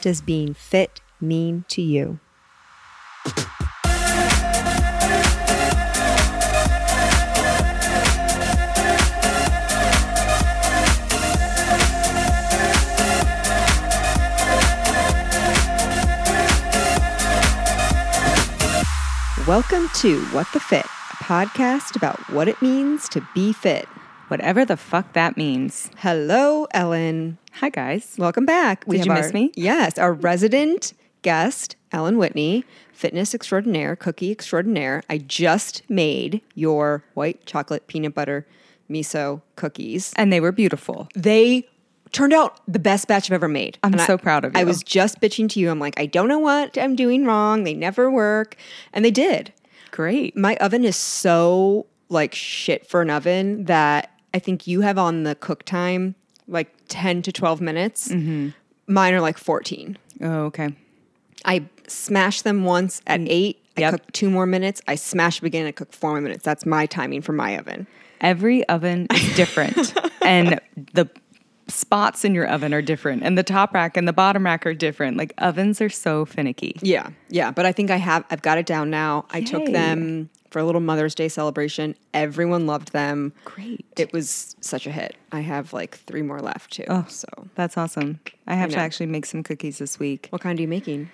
does being fit mean to you? Welcome to What the Fit, a podcast about what it means to be fit. Whatever the fuck that means. Hello, Ellen. Hi, guys. Welcome back. Did you have miss our- me? Yes, our resident guest, Ellen Whitney, fitness extraordinaire, cookie extraordinaire. I just made your white chocolate peanut butter miso cookies. And they were beautiful. They turned out the best batch I've ever made. I'm And I- so proud of you. I was just bitching to you. I'm like, I don't know what I'm doing wrong. They never work. And they did. Great. My oven is so like shit for an oven that I think you have on the cook time like 10 to 12 minutes. Mm-hmm. Mine are like 14. Oh, okay. I smash them once at eight. I Mm. Cook two more minutes. I smash again. I cook four more minutes. That's my timing for my oven. Every oven is different. and the spots in your oven are different. And the top rack and the bottom rack are different. Like ovens are so finicky. Yeah, yeah. But I think I have. I've got it down now. I took them for a little Mother's Day celebration. Everyone loved them. Great. It was such a hit. I have like three more left too. Oh, So, That's awesome. I have to actually make some cookies this week. what kind are you making?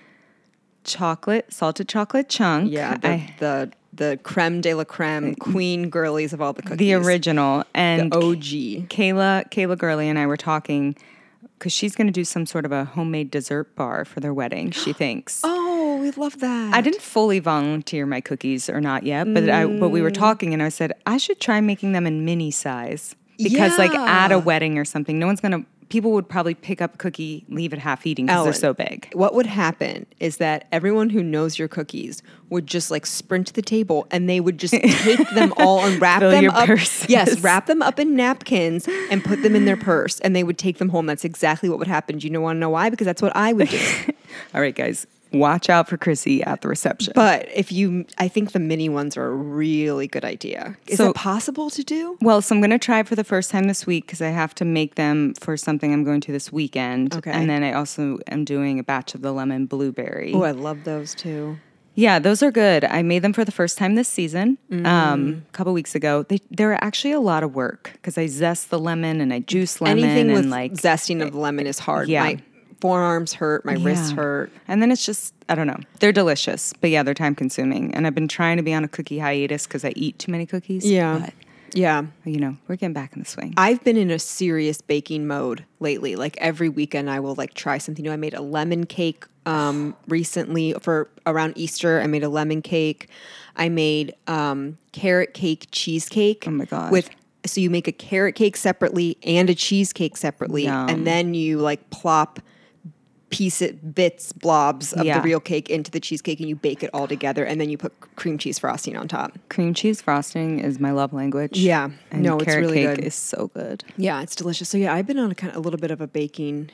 Chocolate, salted chocolate chunk. Yeah, the I- the, the creme de la creme, mm. queen girlies of all the cookies. the original. And the OG. Kayla, Kayla Gurley and I were talking because she's going to do some sort of a homemade dessert bar for their wedding. She thinks. Oh, we love that. I didn't fully volunteer my cookies or not yet, but I but we were Mm. talking and I said I should try making them in mini size because like at a wedding or something, no one's gonna. People would probably pick up a cookie, leave it half eating because they're so big. What would happen is that everyone who knows your cookies would just like sprint to the table and they would just take them all and wrap Fill them up. purses. Yes, wrap them up in napkins and put them in their purse and they would take them home. That's exactly what would happen. Do you know want to know why? Because that's what I would do. All right, guys, watch out for Chrissy at the reception. but if you, I think the mini ones are a really good idea. Is So- it possible to do? well, so I'm going to try for the first time this week because I have to make them for something I'm going to this weekend. Okay. And then I also am doing a batch of the lemon blueberry. Oh, I love those too. Yeah, those are good. I made them for the first time this season, Mm. um, a couple weeks ago. They they're actually a lot of work because I zest the lemon and I juice lemon Anything and with like zesting of the lemon is hard. Yeah. My forearms hurt, my wrists hurt. And then it's just I don't know. They're delicious, but yeah, they're time consuming. And I've been trying to be on a cookie hiatus because I eat too many cookies. Yeah. Yeah. you know we're getting back in the swing. I've been in a serious baking mode lately. Like every weekend, I will like try something new. I made a lemon cake um, recently for around Easter. I made a lemon cake. I made um, carrot cake cheesecake. Oh my God. With so you make a carrot cake separately and a cheesecake separately, Yum. and then you like plop piece it bits blobs of Yeah. the real cake into the cheesecake and you bake it all together and then you put cream cheese frosting on top. Cream cheese frosting is my love language. Yeah. and No, it's really cake good. is so good. Yeah, it's delicious. So yeah, I've been on a kind of a little bit of a baking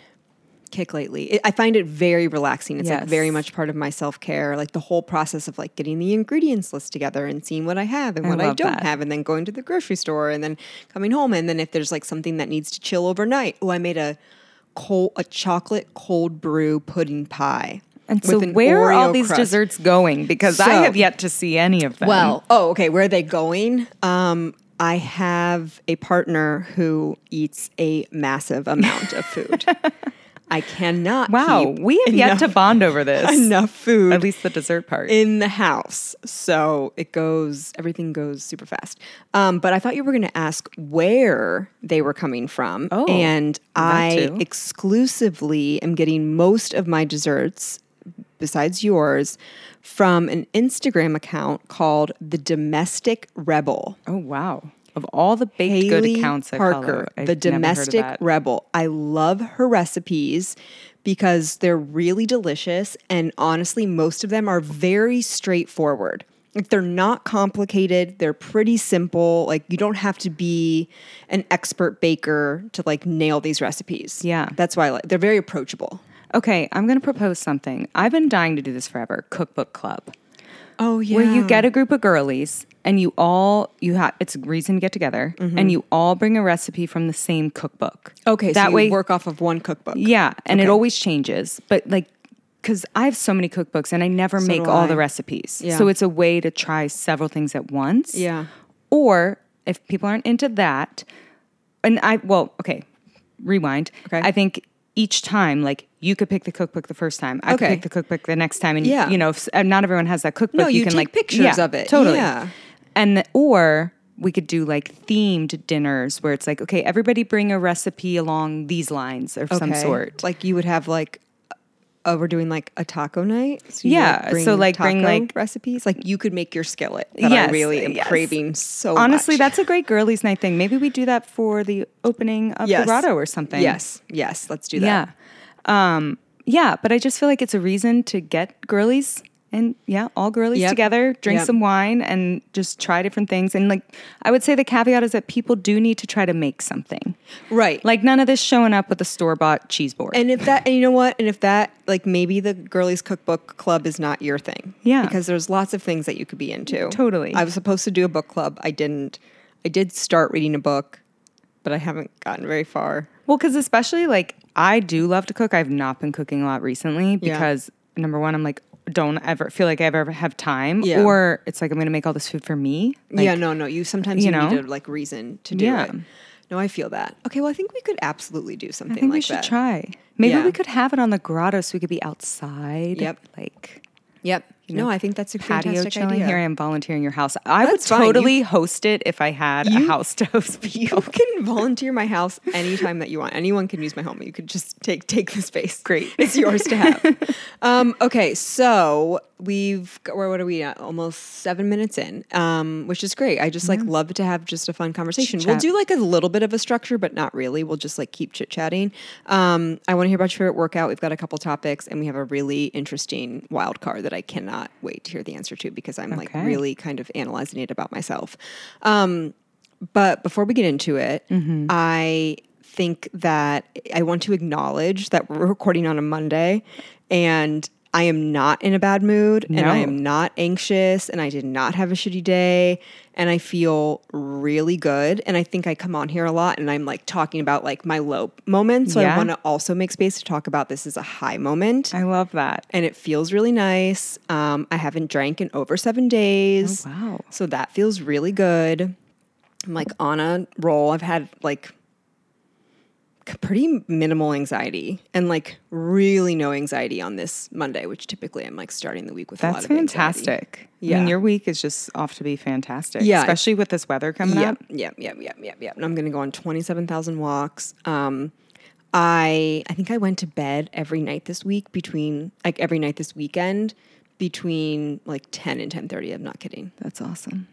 kick lately. It, I find it very relaxing. It's like very much part of my self care. Like the whole process of like getting the ingredients list together and seeing what I have and I what I don't that. have, and then going to the grocery store and then coming home. And then if there's like something that needs to chill overnight, oh, I made a cold a chocolate cold brew pudding pie. And so, an where are all these crust. desserts going? Because I have yet to see any of them. Well, oh, okay. Where are they going? Um, I have a partner who eats a massive amount of food. I cannot. wow, we have yet to bond over this. enough food At least the dessert part. in the house, so it goes. Everything goes super fast. Um, but I thought you were going to ask where they were coming from, Oh, and I too. exclusively am getting most of my desserts besides yours, from an Instagram account called The Domestic Rebel. oh wow. Of all the baked good accounts I Parker, follow, the never heard of domestic rebel. I love her recipes because they're really delicious and honestly most of them are very straightforward. Like they're not complicated, they're pretty simple. Like you don't have to be an expert baker to like nail these recipes. Yeah. That's why I like they're very approachable. Okay, I'm going to propose something. I've been dying to do this forever. Cookbook club. Oh yeah. where you get a group of girlies and you all you have it's a reason to get together and you all bring a recipe from the same cookbook. Mm-hmm. Okay, that so you way work off of one cookbook. Yeah, and it always changes, but like because I have so many cookbooks and I never make all I. the recipes, Yeah. so it's a way to try several things at once. Yeah. Or if people aren't into that, and I well, okay, rewind. Okay. I think each time, like you could pick the cookbook the first time, I Okay. could pick the cookbook the next time, and Yeah. you know, if, not everyone has that cookbook. No, you can take like pictures yeah, of it. totally. Yeah. And the, or we could do like themed dinners where it's like, okay, everybody bring a recipe along these lines or some sort. Like you would have like, oh, we're doing like a taco night. So Yeah, so, like, bring, like- recipes. Like you could make your skillet. That Yes, I really am yes. craving so. Honestly, much. that's a great girlies' night thing. Maybe we do that for the opening of Yes. the grotto or something. Yes, yes. Let's do that. Yeah. Um, yeah, but I just feel like it's a reason to get girlies and yeah, all girlies Yep. together, drink Yep. some wine and just try different things. And like I would say the caveat is that people do need to try to make something. Right. Like none of this showing up with a store bought cheese board. and if that, and you know what? And if that, like maybe the girlies cookbook club is not your thing. Yeah. Because there's lots of things that you could be into. Totally. I was supposed to do a book club. I didn't. I did start reading a book, but I haven't gotten very far. Well, because especially like I do love to cook. I've not been cooking a lot recently Yeah. because number one, I'm like, don't ever feel like I ever have time, Yeah. or it's like I'm going to make all this food for me. Like, yeah, no, no. You sometimes you you, know? need a like reason to do Yeah. it. No, I feel that. Okay, well, I think we could absolutely do something I think like we should that. try. Maybe Yeah. we could have it on the grotto so we could be outside. Yep. Like Yep. No, I think that's a patio fantastic chilling. idea. Here I am volunteering your house. I That's would fine. You- totally host it if I had a house to host You people. can volunteer my house anytime that you want. Anyone can use my home. You could just take take the space. Great. it's yours to have. um, okay, so we've got, where what are we at? Almost seven minutes in, um, which is great. I just like love to have just a fun conversation. We'll do like a little bit of a structure, but not really. We'll just like keep chit chatting. Um, I want to hear about your favorite workout. We've got a couple topics, and we have a really interesting wild card that I cannot wait to hear the answer to because I'm like really kind of analyzing it about myself. Um, but before we get into it, Mm-hmm. I think that I want to acknowledge that we're recording on a Monday and I am not in a bad mood and I am not anxious and I did not have a shitty day and I feel really good. And I think I come on here a lot and I'm like talking about like my low moments. So I want to also make space to talk about this as a high moment. I love that. and it feels really nice. Um, I haven't drank in over seven days. Oh, wow. So that feels really good. I'm like on a roll. I've had like pretty minimal anxiety and like really no anxiety on this Monday, which typically I'm like starting the week with a lot That's of anxiety. fantastic. I Yeah. mean, your week is just off to be fantastic. Yeah. Especially with this weather coming Yep, up. yep, yep, yep, yep, yep. And I'm going to go on 27,000 walks. Um, I I think I went to bed every night this week between like every night this weekend between like 10 and 10:30. I'm not kidding. That's awesome.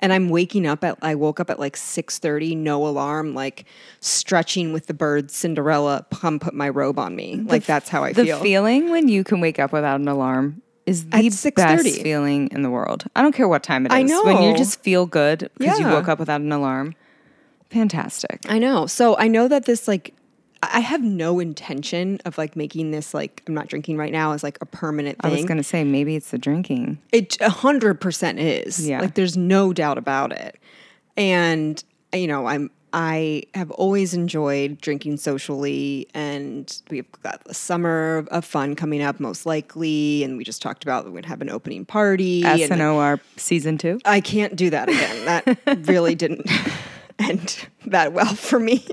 And I'm waking up at I woke up at like 6:30, no alarm, like stretching with the birds, Cinderella, come put my robe on me. Like that's how I the feel. The feeling when you can wake up without an alarm is the best 6:30. feeling in the world. I don't care what time it is. I know. When you just feel good because you woke up without an alarm. Fantastic. I know. So I know that this like I have no intention of like making this like I'm not drinking right now as like a permanent I was going to say maybe it's the drinking. It a hundred percent is. Yeah. Like there's no doubt about it. And you know, I'm I have always enjoyed drinking socially and we've got the summer of fun coming up most likely and we just talked about we're gonna have an opening party. and SNOR season two. I can't do that again. That really didn't end that well for me.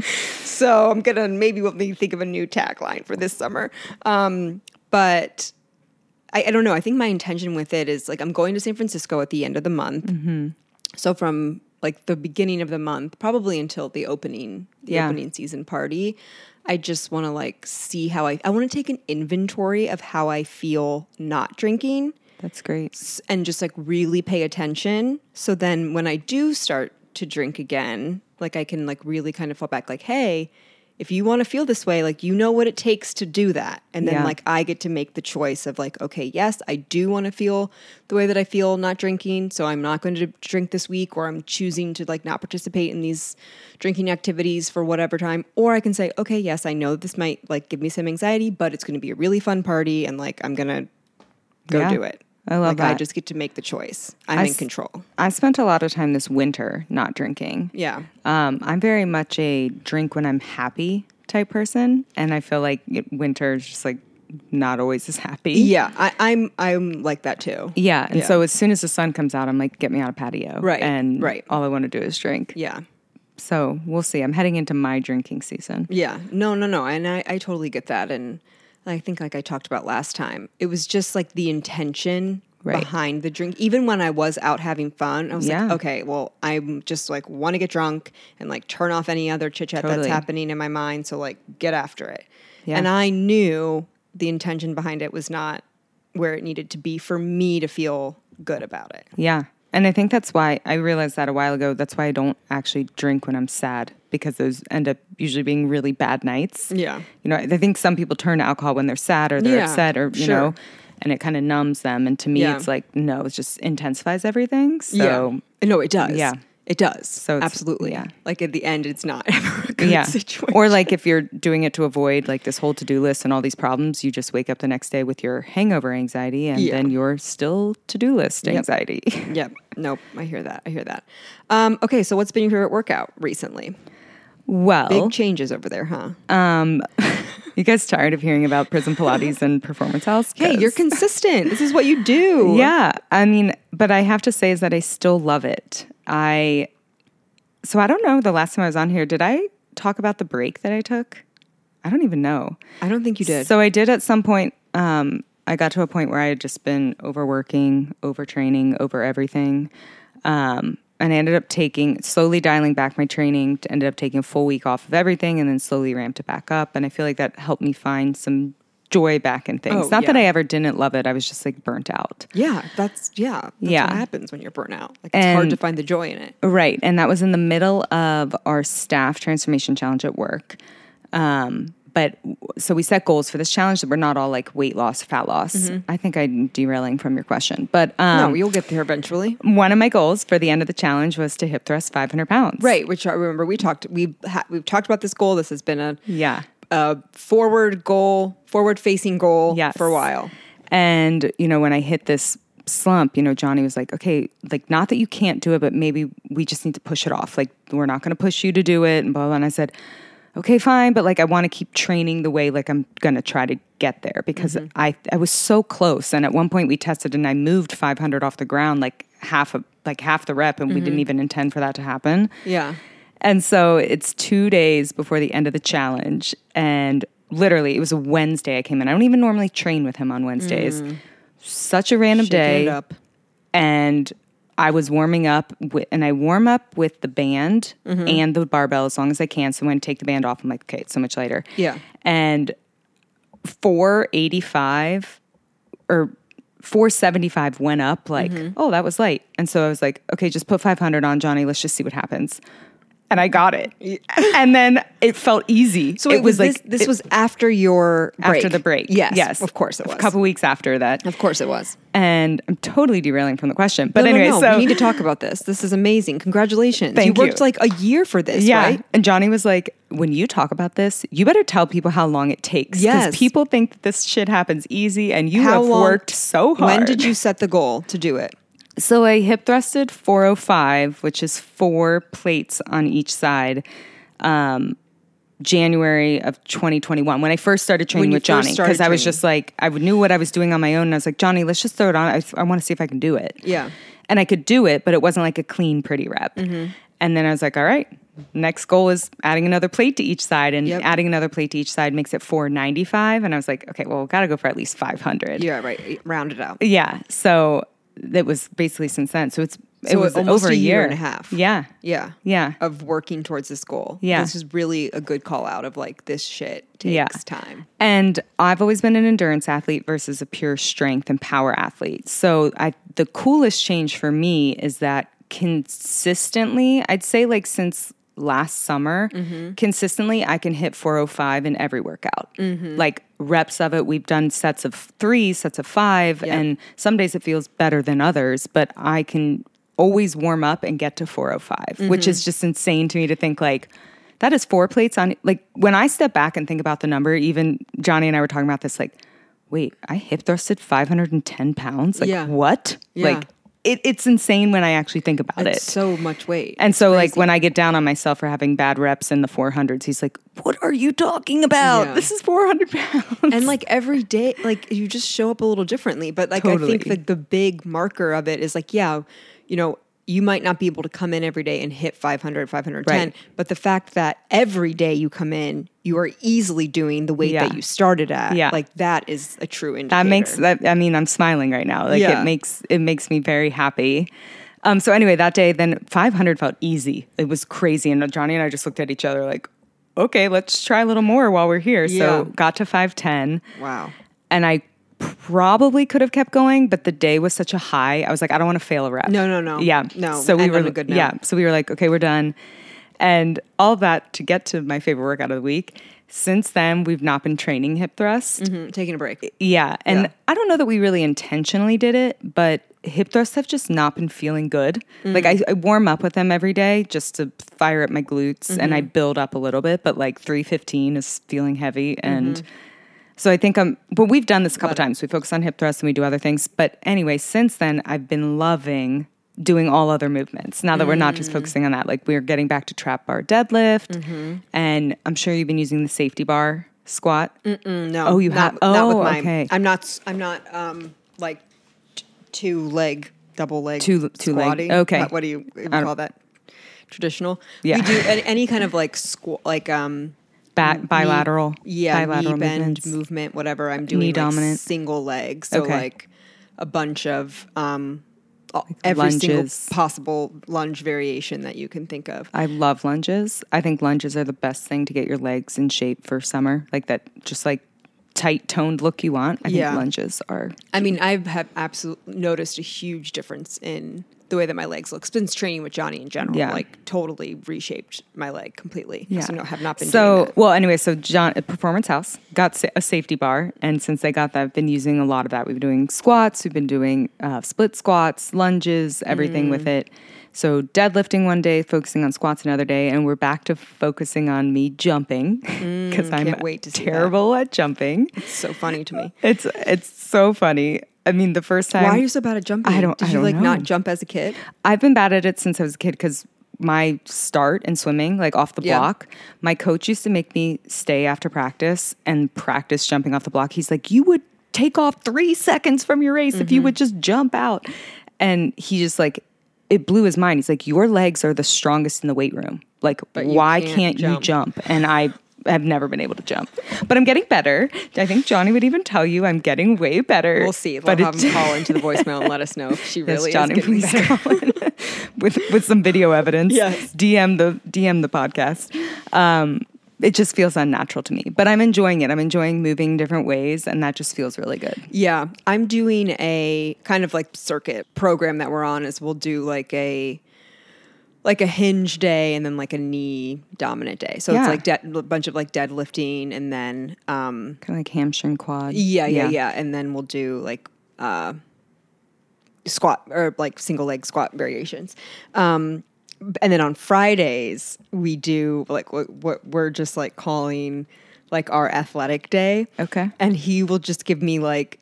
So I'm gonna maybe we'll think of a new tagline for this summer. Um, but I, I don't know. I think my intention with it is like I'm going to San Francisco at the end of the month. Mm-hmm. So from like the beginning of the month, probably until the opening, the Yeah. opening season party. I just want to like see how I I want to take an inventory of how I feel not drinking That's great. and just like really pay attention. So then when I do start to drink again, like I can like really kind of fall back like, hey, if you want to feel this way, like you know what it takes to do that. And then Yeah. like I get to make the choice of like, okay, yes, I do want to feel the way that I feel not drinking, so I'm not going to drink this week or I'm choosing to like not participate in these drinking activities for whatever time. Or I can say, okay, yes, I know this might like give me some anxiety, but it's going to be a really fun party and like I'm going to go Yeah. do it. I love like I just get to make the choice. I'm I in control. I spent a lot of time this winter not drinking. Yeah. Um, I'm very much a drink when I'm happy type person, and I feel like it, winter is just like not always as happy. Yeah, I, I'm I'm like that too. Yeah, and Yeah. so as soon as the sun comes out, I'm like, get me out a patio, Right, And right. all I want to do is drink. Yeah. So we'll see. I'm heading into my drinking season. Yeah. No, no, no. And I, I totally get that. And I think like I talked about last time, it was just like the intention Right. behind the drink. Even when I was out having fun, I was Yeah. like, okay, well, I'm just like want to get drunk and like turn off any other chit chat that's happening in my mind. So like get after it. Yeah. And I knew the intention behind it was not where it needed to be for me to feel good about it. Yeah. And I think that's why I realized that a while ago. That's why I don't actually drink when I'm sad because those end up usually being really bad nights. Yeah. You know, I think some people turn to alcohol when they're sad or they're Yeah, upset or, you sure. know, and it kind of numbs them. And to me, Yeah. it's like, no, it just intensifies everything. So, yeah. No, it does. Yeah. It does. So it's- absolutely. yeah. Like at the end, it's not ever a good yeah. situation. Or like if you're doing it to avoid like this whole to do list and all these problems, you just wake up the next day with your hangover anxiety and Yeah. then you're still to do list anxiety. Yep. Nope. I hear that. I hear that. Um, okay. So, what's been your favorite workout recently? well, Big changes over there, huh? you guys tired of hearing about prison Pilates and performance house? hey, you're consistent. this is what you do. Yeah. I mean, but I have to say is that I still love it. I so I don't know the last time I was on here, did I talk about the break that I took? I don't even know. I don't think you did. So I did at some point um I got to a point where I had just been overworking, overtraining, over everything. Um and I ended up taking slowly dialing back my training, ended up taking a full week off of everything and then slowly ramped it back up. And I feel like that helped me find some joy back in things. Oh, Not that. I ever didn't love it. I was just like burnt out. yeah, that's yeah. That's Yeah. what happens when you're burnt out. Like it's hard to find the joy in it. Right. And that was in the middle of our staff transformation challenge at work. Um, but so we set goals for this challenge that were not all like weight loss, fat loss. I think I'm derailing from your question. But um, Mm-hmm. no, you'll get there eventually. one of my goals for the end of the challenge was to hip thrust 500 pounds. Right. Which I remember we talked. We've ha- we've talked about this goal. This has been a Yeah. a forward goal, forward facing goal Yes. for a while. And, you know, when I hit this slump, you know, Johnny was like, okay, like, not that you can't do it, but maybe we just need to push it off. Like, we're not going to push you to do it. And blah, blah. And I said, okay, fine. But like, I want to keep training the way like I'm going to try to get there because mm-hmm. I, I was so close. And at one point we tested and I moved 500 off the ground, like half of, like half the rep. And we didn't mm-hmm. even intend for that to happen. Yeah. And so it's two days before the end of the challenge. And literally, it was a Wednesday I came in. I don't even normally train with him on Wednesdays. Mm. Such a random Shaking day. And I was warming up, with, and I warm up with the band Mm-hmm. and the barbell as long as I can. So when I take the band off, I'm like, okay, it's so much lighter. Yeah. And 485 or 475 went up like, Mm-hmm. oh, that was light. And so I was like, okay, just put 500 on Johnny. Let's just see what happens. And I got it. and then it felt easy. So it, was, like this, this it- was after your break. after the break. Yes. Yes. Of course it was. A couple weeks after that. Of course it was. And I'm totally derailing from the question. But no, anyway, no, no. so we need to talk about this. This is amazing. Congratulations. Thank you worked you. like a year for this, Yeah. right? And Johnny was like, when you talk about this, you better tell people how long it takes. Yes. Because people think that this shit happens easy and you How have long- worked so hard. When did you set the goal to do it? So I hip thrusted 405, which is four plates on each side. Um, January of 2021 when I first started training with Johnny because I was just like I knew what I was doing on my own and I was like Johnny let's just throw it on I, I want to see if I can do it Yeah. and I could do it but it wasn't like a clean pretty rep Mm-hmm. and then I was like all right next goal is adding another plate to each side and Yep. adding another plate to each side makes it 495 and I was like okay well we got to go for at least 500 Yeah, right. Round it out. yeah. So it was basically since then. So it's it was almost over a a year year and a half. Yeah. Yeah. Yeah. Of working towards this goal. Yeah. This is really a good call out of like this shit takes Yeah. time. And I've always been an endurance athlete versus a pure strength and power athlete. So I the coolest change for me is that consistently, I'd say like since last summer, Mm-hmm. consistently I can hit 405 in every workout. Mm-hmm. Like reps of it, we've done sets of three, sets of five, and some days it feels better than others, but I can always warm up and get to 405, which Mm-hmm. is just insane to me to think like, that is four plates on like when I step back and think about the number, even Johnny and I were talking about this, like, wait, I hip thrusted 510 pounds? Like Yeah. what? Yeah. Like it, it's insane when I actually think about It's it. so much weight. and It's so like when I get down on myself for having bad reps in the 400s, he's like, what are you talking about? Yeah. This is 400 pounds. and like every day, like you just show up a little differently. But like I think Totally. like the big marker of it is like, yeah, you know, you might not be able to come in every day and hit 500, 510, Right. but the fact that every day you come in, you are easily doing the weight Yeah. that you started at. Yeah. Like that is a true indicator. that makes that i mean i'm smiling right now like Yeah. it makes it makes me very happy um so anyway that day then 500 felt easy it was crazy and johnny and i just looked at each other like okay let's try a little more while we're here Yeah. so got to 510 Wow. and i probably could have kept going but the day was such a high i was like i don't want to fail a rep No, no, no. yeah No, so we were a good note. yeah so we were like okay we're done and all that to get to my favorite workout of the week since then we've not been training hip thrusts Mm, taking a break. yeah. And Yeah. I don't know that we really intentionally did it, but hip thrusts have just not been feeling good. Mm-hmm. Like I, I warm up with them every day just to fire up my glutes and I mm-hmm. build up a little bit, but like 315 is feeling heavy. And so I think I'm, but we've done this a couple times. We focus on hip thrusts and we do other things. But anyway, since then, I've been loving doing all other movements now that we're not just focusing on that. Like we're getting back to trap bar deadlift. And I'm sure you've been using the safety bar squat. Mm, No. Oh, you not, have- Not with oh, mine. okay. I'm not. I'm not. Um, like t- two leg, double leg, Two- two leg, okay. What, what do you even call that? Traditional. Yeah. We do any, any kind of like squ- like um Back bilateral, knee, yeah, bilateral knee bend movement, whatever. I'm doing Knee like dominant. single leg, so Okay. like a bunch of um every single lunges. possible lunge variation that you can think of. I love lunges. I think lunges are the best thing to get your legs in shape for summer, like that, just like tight toned look you want. I Yeah. think lunges are. I mean, I have absolutely noticed a huge difference in the way that my legs look since training with Johnny in general. Yeah. Like totally reshaped my leg completely. Yeah. So no, have not been so well. Anyway, so John at Performance House got a safety bar, and since I got that, I've been using a lot of that. We've been doing squats, we've been doing uh, split squats, lunges, everything Mm. with it. So deadlifting one day, focusing on squats another day, and we're back to focusing on me jumping because I'm Mm, can't wait to terrible at jumping. It's so funny to me. It's it's so funny. I mean, the first time Why are you so bad at jumping? I don't- Did I you don't like know. not jump as a kid? I've been bad at it since I was a kid because my start in swimming, like off the Yeah. block, my coach used to make me stay after practice and practice jumping off the block. He's like, you would take off three seconds from your race if you Mm-hmm. would just jump out. And he just like, it blew his mind. He's like, your legs are the strongest in the weight room. Like, why can't can't, you jump." jump? And I have never been able to jump, but I'm getting better. I think Johnny would even tell you I'm getting way better. We'll see. We'll But have him call into the voicemail and let us know if she Yes, really Johnny, is getting please better. call in with with some video evidence. Yes. DM the DM the podcast. Um, it just feels unnatural to me, but I'm enjoying it. I'm enjoying moving different ways, and that just feels really good. Yeah, I'm doing a kind of like circuit program that we're on. Is we'll do like a like a hinge day and then like a knee dominant day. So Yeah. it's like de- a bunch of like deadlifting and then um Kind of like hamstring quad. yeah yeah yeah and then we'll do like uh squat or like single leg squat variations. Um and then on Fridays we do like what, we're just like calling like our athletic day Okay. and he will just give me like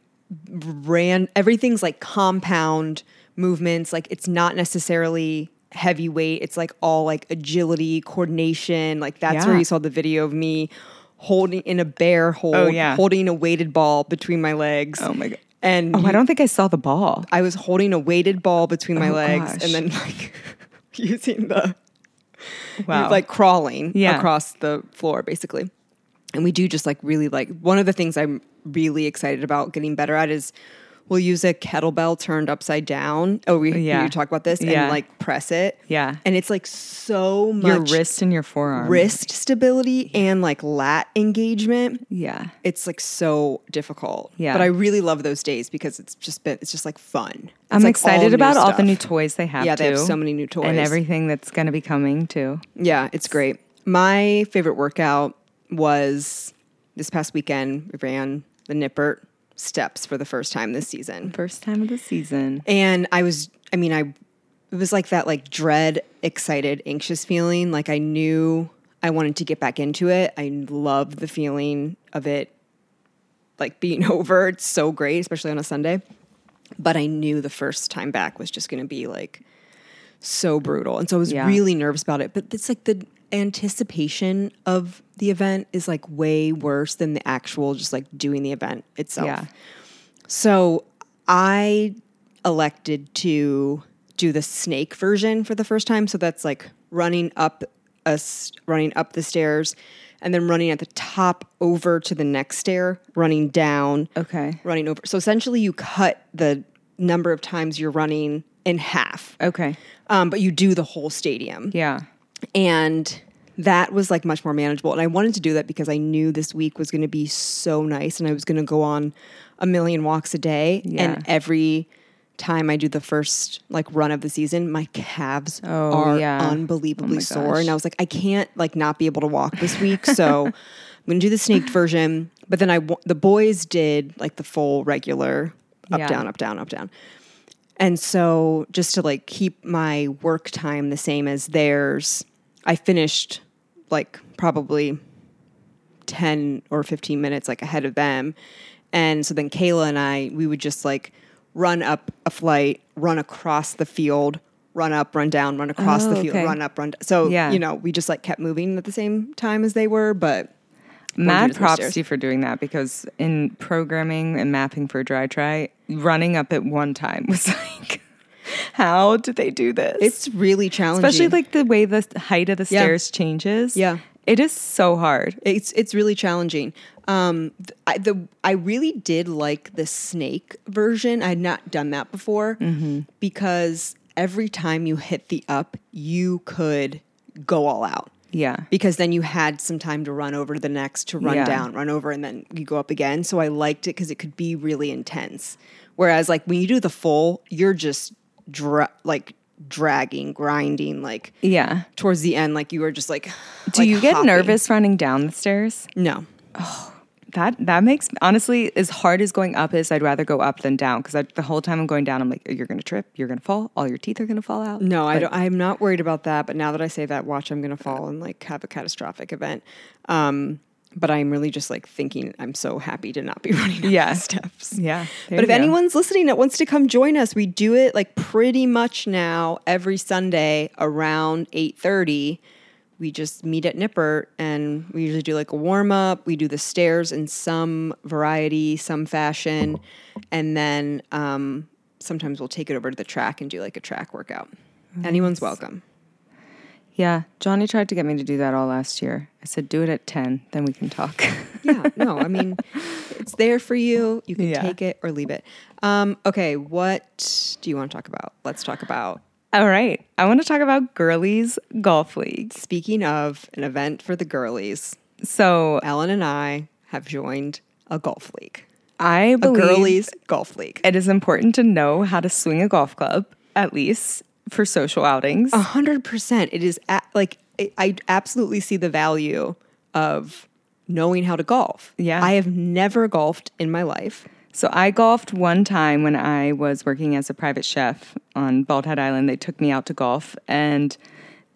ran everything's like compound movements like it's not necessarily heavy weight it's like all like agility coordination like that's where you saw the video of me holding in a bear hold Oh, yeah. holding a weighted ball between my legs Oh my God. and Oh, I don't think I saw the ball. I was holding a weighted ball between my Oh, legs gosh. and then like using the Wow. like crawling Yeah. across the floor basically. And we do just like really like one of the things I'm really excited about getting better at is will use a kettlebell turned upside down. Oh, we, Yeah. you talk about this Yeah. and like press it. Yeah. And it's like so much Your wrist and your forearm. wrist stability and like lat engagement. Yeah. It's like so difficult. Yeah. But I really love those days because it's just been it's just like fun. It's I'm like excited new about all the new toys they have. Yeah, they have so many new toys. and everything that's going to be coming too. Yeah, it's great. My favorite workout was this past weekend. We ran the Nippert steps for the first time this season. First time of the season. And I was, I mean, I, it was like that like dread, excited, anxious feeling. Like I knew I wanted to get back into it. I love the feeling of it like being over. It's so great, especially on a Sunday. But I knew the first time back was just going to be like so brutal. And so I was Yeah. really nervous about it. But it's like the anticipation of the event is like way worse than the actual just like doing the event itself. Yeah. So I elected to do the snake version for the first time. So that's like running up us running up the stairs and then running at the top over to the next stair, running down, Okay. running over. So essentially you cut the number of times you're running in half. Okay. Um, but you do the whole stadium Yeah. And that was like much more manageable and i wanted to do that because i knew this week was going to be so nice and i was going to go on a million walks a day Yeah. and every time i do the first like run of the season my calves Oh, are yeah. Oh unbelievably Oh sore and i was like i can't like not be able to walk this week so i'm going to do the snaked version but then i the boys did like the full regular up Yeah. down up down up down and so just to like keep my work time the same as theirs, I finished like probably 10 or 15 minutes like ahead of them. And so then Kayla and I, we would just like run up a flight, run across the field, run up, run down, run across Oh, the field, okay. run up, run down. So, Yeah. you know, we just like kept moving at the same time as they were, but Mad props to you for doing that because in programming and mapping for dry try, running up at one time was like, how did they do this? it's really challenging. especially like the way the height of the Yeah. stairs changes. Yeah. it is so hard. It's it's really challenging. Um, I, the I really did like the snake version. I had not done that before because every time you hit the up, you could go all out Yeah, because then you had some time to run over to the next, to run Yeah. down, run over, and then you go up again. So I liked it because it could be really intense. Whereas like when you do the full, you're just dra- like dragging, grinding, like yeah. towards the end, like you were just like. Do like you get hopping. nervous running down the stairs? No. Oh, That that makes honestly as hard as going up is. I'd rather go up than down because the whole time I'm going down, I'm like, you're gonna trip, you're gonna fall, all your teeth are gonna fall out. No, I don't. I'm not worried about that. But now that I say that, watch, I'm to fall and like have a catastrophic event. Um, but I'm really just like thinking. I'm so happy to not be running up Yeah. the steps. Yeah, But if go. anyone's listening that wants to come join us, we do it like pretty much now every Sunday around 8:30. We just meet at Nippert and we usually do like a warm up. We do the stairs in some variety, some fashion, and then um, sometimes we'll take it over to the track and do like a track workout. Anyone's welcome. Yeah, Johnny tried to get me to do that all last year. I said, do it at ten, then we can talk. Yeah, no, I mean, it's there for you. You can Yeah. take it or leave it. Um, okay, what do you want to talk about? Let's talk about all right, I want to talk about girlies golf League. Speaking of an event for the girlies, So Ellen and I have joined a golf league, I a believe girlies golf league. it is important to know how to swing a golf club at least for social outings. A hundred percent. It is a, like I I absolutely see the value of knowing how to golf. Yeah. I have never golfed in my life. So I golfed one time when I was working as a private chef on Bald Head Island. They took me out to golf and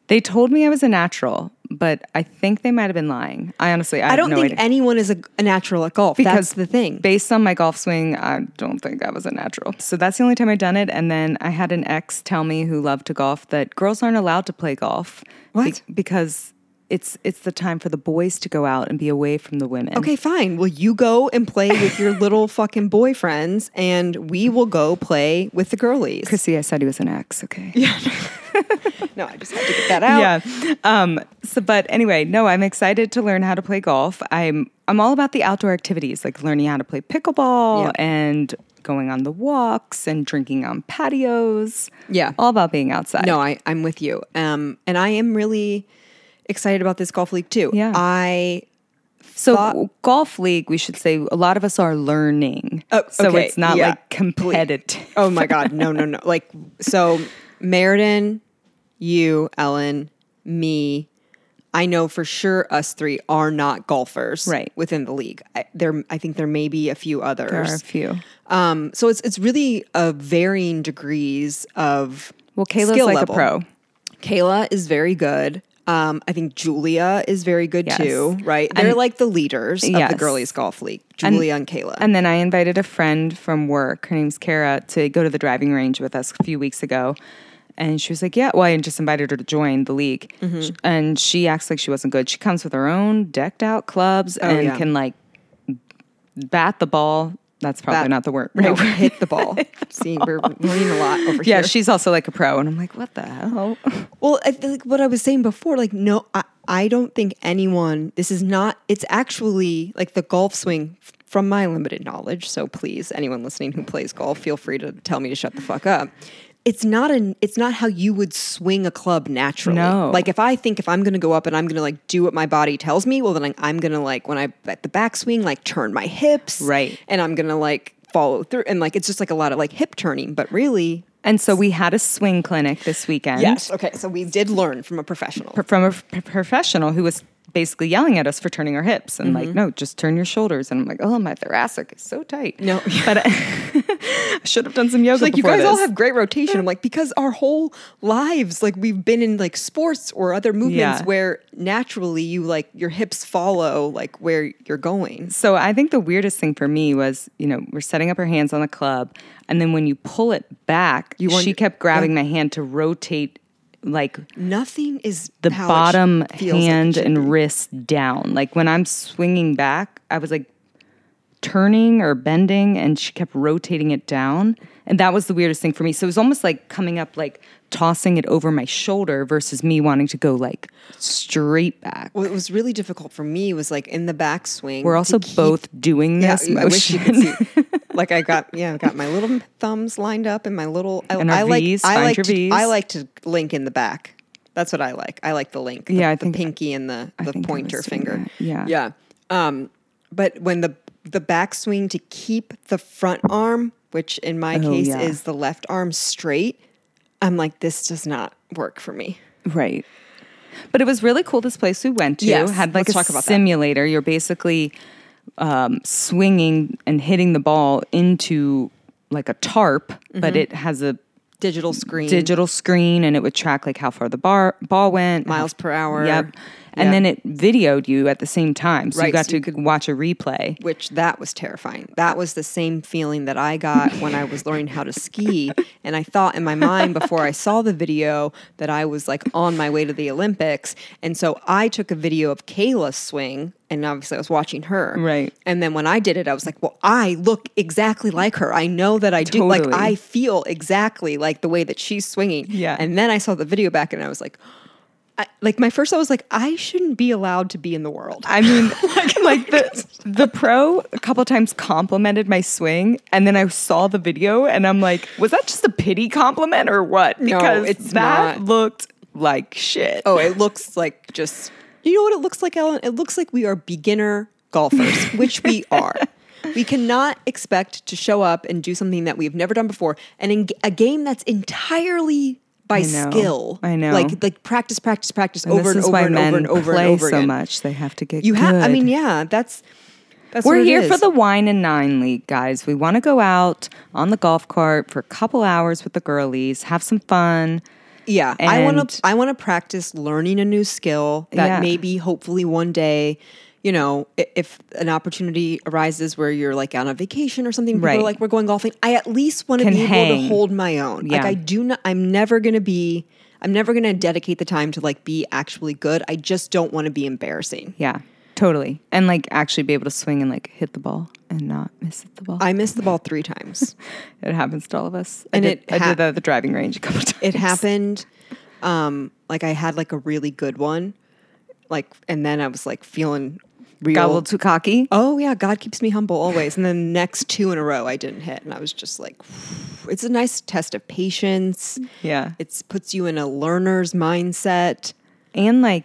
they told me I was a natural, but I think they might have been lying. I honestly, I, I don't no think idea. anyone is a, a natural at golf. That's the thing. Based on my golf swing, I don't think I was a natural. So that's the only time I've done it. And then I had an ex tell me who loved to golf that girls aren't allowed to play golf. What? because it's it's the time for the boys to go out and be away from the women. Okay, fine. Well, you go and play with your little fucking boyfriends, and we will go play with the girlies. Chrissy, I said he was an ex. Okay. Yeah. No, I just had to get that out. yeah. Um, so, but anyway, no, I'm excited to learn how to play golf. I'm I'm all about the outdoor activities, like learning how to play pickleball Yeah. and going on the walks and drinking on patios. Yeah. All about being outside. No, I, I'm with you. Um, and I am really excited about this golf league too. Yeah. I So thought- golf league, we should say a lot of us are learning. Oh, so okay, it's not yeah. like competitive. oh my god, no, no, no. Like so, Meriden, you, Ellen, me. I know for sure us three are not golfers, Right. Within the league, I, there, I think there may be a few others. There are a few. Um, so it's it's really a varying degrees of Well, Kayla's skill like level. a pro. Kayla is very good. Um, I think Julia is very good Yes. too, right? They're And- like the leaders of Yes. the girlies golf league, Julia and, Kayla. And then I invited a friend from work, her name's Kara, to go to the driving range with us a few weeks ago. And she was like, Yeah, well, I just invited her to join the league. Mm-hmm. And she acts like she wasn't good. She comes with her own decked out clubs and Oh, yeah. can like bat the ball. That's probably Bat- not the word. no, hit the ball. See, we're learning a lot over Yeah, here. Yeah, she's also like a pro. And I'm like, What the hell? Well, I think what I was saying before, like, no, I, I don't think anyone, this is not, it's actually like the golf swing from my limited knowledge. So please, anyone listening who plays golf, feel free to tell me to shut the fuck up. It's not an, it's not how you would swing a club naturally. No. Like if I think if I'm going to go up and I'm going to like do what my body tells me, well, then I, I'm going to like, when I, at the backswing, like turn my hips. Right. And I'm going to like follow through. And like, it's just like a lot of like hip turning, but really, And so we had a swing clinic this weekend. yes. Okay. So we did learn from a professional. from a p- professional who was basically yelling at us for turning our hips and Mm-hmm. like, no, just turn your shoulders. And I'm like, oh, my thoracic is so tight. No. but I, should have done some yoga. It's like you guys all have great rotation. I'm like because our whole lives, like we've been in like sports or other movements Yeah. where naturally you like your hips follow like where you're going. So I think the weirdest thing for me was, you know, we're setting up our hands on the club, and then when you pull it back, You she kept grabbing my hand to rotate like Nothing is the bottom feels like hand and wrist down. Like when I'm swinging back, I was like turning or bending and she kept rotating it down. And that was the weirdest thing for me. So it was almost like coming up, like tossing it over my shoulder versus me wanting to go like straight back. What was really difficult for me was like in the backswing. We're also keep- both doing Yeah, this. I wish you could see. like I got yeah, I got my little thumbs lined up and my little. I, And I like Vs, I find like your to, Vs. I like to link in the back. That's what I like. I like the link. the- Yeah, I the think- pinky and the the pointer finger. that, yeah. yeah. Um, but when the the backswing to keep the front arm, which in my Oh, case yeah. is the left arm straight, I'm like this does not work for me. Right. But it was really cool. This place we went to Yes, had like let's a about that. simulator. You're basically um, swinging and hitting the ball into like a tarp, but Mm-hmm. it has a Digital screen, digital screen, and it would track like how far the bar ball went, miles per hour. Yep. And Yeah. then it videoed you at the same time, so you got so you to watch a replay. which that was terrifying. That was the same feeling that I got when I was learning how to ski. And I thought in my mind before I saw the video that I was like on my way to the Olympics. And so I took a video of Kayla's swing and obviously I was watching her. Right. And then when I did it, I was like, well, I look exactly like her. I know that I do. Like I feel exactly like the way that she's swinging. Yeah. And then I saw the video back and I was like, I, like my first, I was like, I shouldn't be allowed to be in the world. I mean, like the the pro a couple times complimented my swing, and then I saw the video, and I'm like, was that just a pity compliment or what? No, Because it's that not. looked like shit. Oh, it looks like just you know what it looks like, Ellen? It looks like we are beginner golfers, which we are. We cannot expect to show up and do something that we've never done before, and in a game that's entirely by I skill. I know. like like practice, practice, practice And over and over and over and over and over so again. much. They have to get. You have. I mean, yeah, that's that's. We're here for the wine and nine league, guys. We want to go out on the golf cart for a couple hours with the girlies, have some fun. Yeah, I want to. I want to practice learning a new skill that Yeah. maybe, hopefully, one day, you know, if an opportunity arises where you're like on a vacation or something, Right. like we're going golfing. I at least want to Can be able to hold my own. Like Yeah. I do not. I'm never going to be. I'm never going to dedicate the time to like be actually good. I just don't want to be embarrassing. Yeah, totally. And like actually be able to swing and like hit the ball and not miss the ball. I missed the ball three times. it happens to all of us. And I did, it I did that at the driving range a couple times. it happened um like i had like a really good one like and then i was like feeling real. Got a little too cocky. oh yeah, God keeps me humble always. And then the next two in a row I didn't hit, and I was just like, it's a nice test of patience. Yeah. It puts you in a learner's mindset. And like,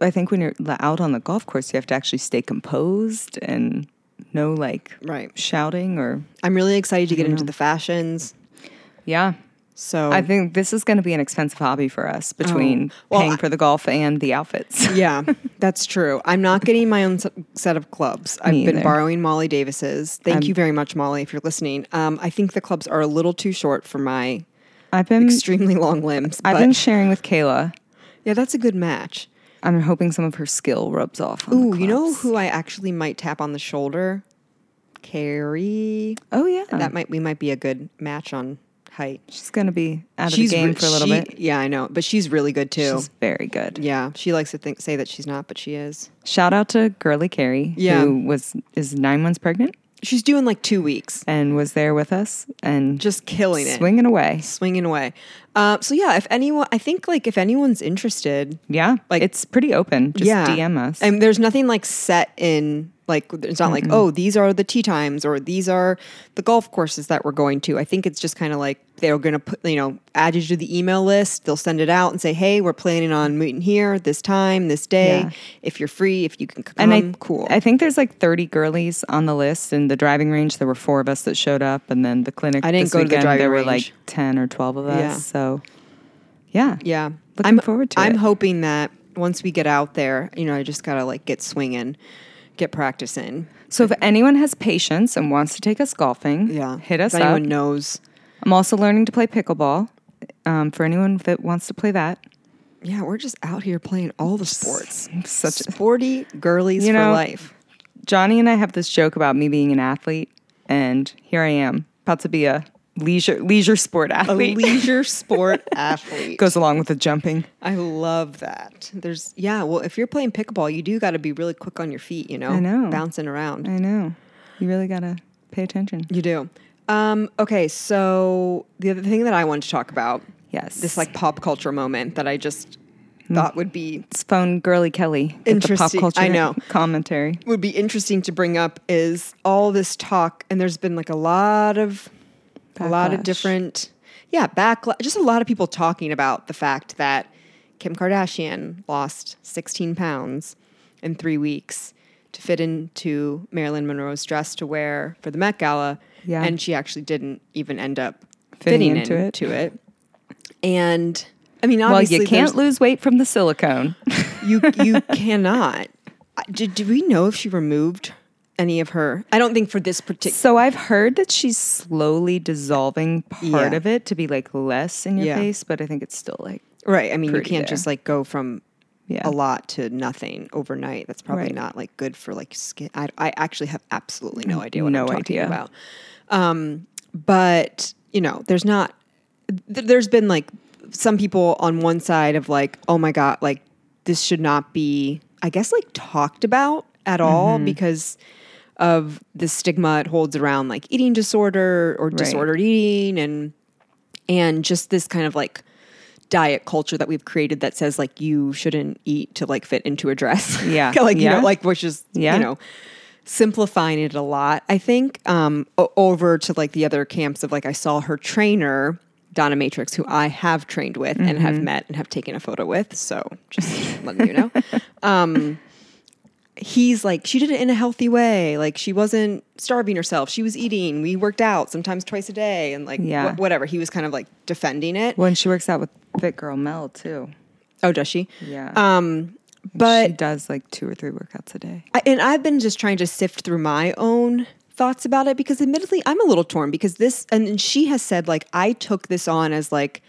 I think when you're out on the golf course, you have to actually stay composed and no like Right. shouting or I'm really excited to get into the fashions. yeah. So I think this is going to be an expensive hobby for us between Oh. Well, paying for the golf and the outfits. yeah, that's true. I'm not getting my own set of clubs. I've Me been either. borrowing Molly Davis's. Thank you very much, Molly, if you're listening. Um, I think the clubs are a little too short for my I've been extremely long limbs. I've been sharing with Kayla. yeah, that's a good match. I'm hoping some of her skill rubs off. On Ooh, you know who I actually might tap on the shoulder? Carrie. Oh yeah, That might we might be a good match on height. she's going to be out of the game re- for a little she- bit. Yeah, I know, but she's really good too. She's very good. yeah, she likes to think say that she's not, but she is. Shout out to Girly Carrie, Yeah. who was is nine months pregnant She's doing like two weeks, and was there with us and just killing it. swinging away. swinging away. Uh, so yeah, if anyone, I think like if anyone's interested, Yeah, Like- like it's pretty open. Just yeah, DM us. And there's nothing like set in like it's not like oh these are the tee times or these are the golf courses that we're going to. I think it's just kind of like they're going to put you know add you to the email list. They'll send it out and say hey we're planning on meeting here this time this day. Yeah. If you're free, if you can come, and I cool. I think there's like 30 girlies on the list. And the driving range, there were four of us that showed up, and then the clinic. I didn't go to the weekend, driving There were like 10 or 12 of us. Yeah. So, yeah, Yeah. Looking I'm, forward to I'm it. hoping that once we get out there, you know, I just got to like get swinging, get practicing. So if anyone has patience and wants to take us golfing, Yeah. hit us if up. anyone knows. I'm also learning to play pickleball. Um, for anyone that wants to play that, Yeah, we're just out here playing all the sports. such Sporty girlies You for life. Johnny and I have this joke about me being an athlete, and here I am about to be a leisure leisure sport athlete. A leisure sport athlete. Goes along with the jumping. I love that. There's yeah, well if you're playing pickleball, you do got to be really quick on your feet, you know. I know. Bouncing around. I know. You really gotta pay attention. You do. Um, okay, so the other thing that I wanted to talk about, Yes. this like pop culture moment that I just thought would be It's phone girly Kelly. The pop Interesting. culture I know. commentary. would be interesting to bring up is all this talk and there's been like a lot of a lot of different yeah backlash just a lot of people talking about the fact that kim kardashian lost 16 pounds in three weeks to fit into marilyn monroe's dress to wear for the met gala Yeah. and she actually didn't even end up Fitting fitting, into it. into it and i mean Well, you can't lose weight from the silicone. you you cannot. Did, do we know if she removed any of her? I don't think for this particular. so I've heard that she's slowly dissolving part Yeah. of it to be like less in your Yeah. face, but I think it's still like Right. I mean, you can't there. just like go from Yeah. a lot to nothing overnight. That's probably Right. not like good for like skin. I, I actually have absolutely no idea what No I'm talking idea. about. Um, but you know, there's not. Th- there's been like some people on one side of like, oh my god, like this should not be. I guess like talked about at all Mm-hmm. because of the stigma it holds around like eating disorder or disordered eating and and just this kind of like diet culture that we've created that says like you shouldn't eat to like fit into a dress. Yeah. like you Yeah. know, like which is Yeah. you know simplifying it a lot. I think um over to like the other camps of like I saw her trainer Donna Matrix, who I have trained with and Mm-hmm. have met and have taken a photo with. So just letting you know. Um, he's like, she did it in a healthy way. Like she wasn't starving herself. She was eating. We worked out sometimes twice a day and like Yeah. wh- whatever. He was kind of like defending it. when she works out with Fit Girl Mel too. Oh, does she? Yeah. Um, but she does like two or three workouts a day. I, and I've been just trying to sift through my own thoughts about it because admittedly I'm a little torn because this and, and she has said like I took this on as like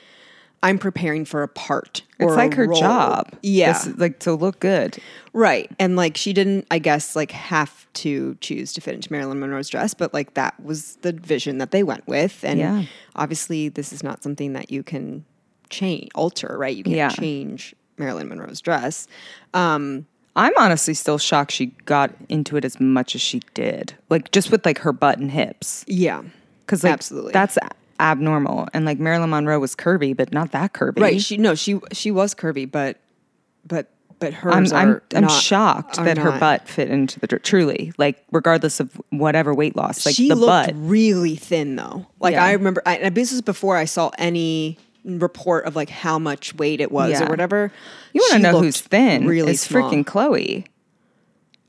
I'm preparing for a part. It's like her role. job. Yeah. This- like to look good. Right. And like she didn't, I guess, like have to choose to fit into Marilyn Monroe's dress, but like that was the vision that they went with. And Yeah. obviously, this is not something that you can change, alter, right? You can't Yeah. change Marilyn Monroe's dress. Um, I'm honestly still shocked she got into it as much as she did. Like just with like her butt and hips. yeah. Because like Absolutely. that's abnormal. And like Marilyn Monroe was curvy, but not that curvy. Right. She, no, she, she was curvy, but, but but I'm hers I'm, are I'm not- shocked that her butt fit into the truly like regardless of whatever weight loss like she the looked butt really thin though. Like Yeah. I remember, I, and this was before I saw any report of like how much weight it was Yeah. or whatever. you want to know who's thin Really is small. freaking Khloe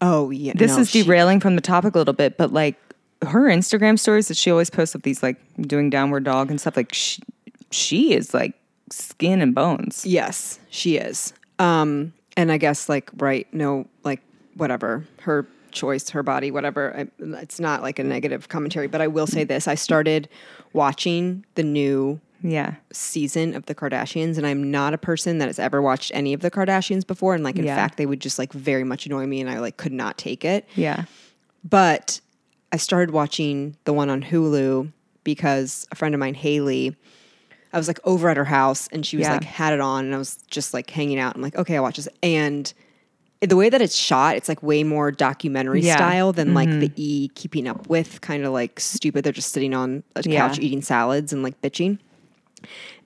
Oh yeah, this no, is she- derailing from the topic a little bit but like her Instagram stories that she always posts of these like doing downward dog and stuff like she, she is like skin and bones Yes, she is. Um, and I guess like right, no, like whatever her choice, her body, whatever. I, it's not like a negative commentary, but I will say this: I started watching the new yeah season of the Kardashians, and I'm not a person that has ever watched any of the Kardashians before. And like, in Yeah. fact, they would just like very much annoy me, and I like could not take it. yeah But I started watching the one on Hulu because a friend of mine, Haley, I was like over at her house and she was Yeah. like had it on and I was just like hanging out. I'm like, okay, I'll watch this. And the way that it's shot, it's like way more documentary Yeah. Mm-hmm. style than like the E keeping up with kind of like stupid. They're just sitting on a Yeah. couch eating salads and like bitching.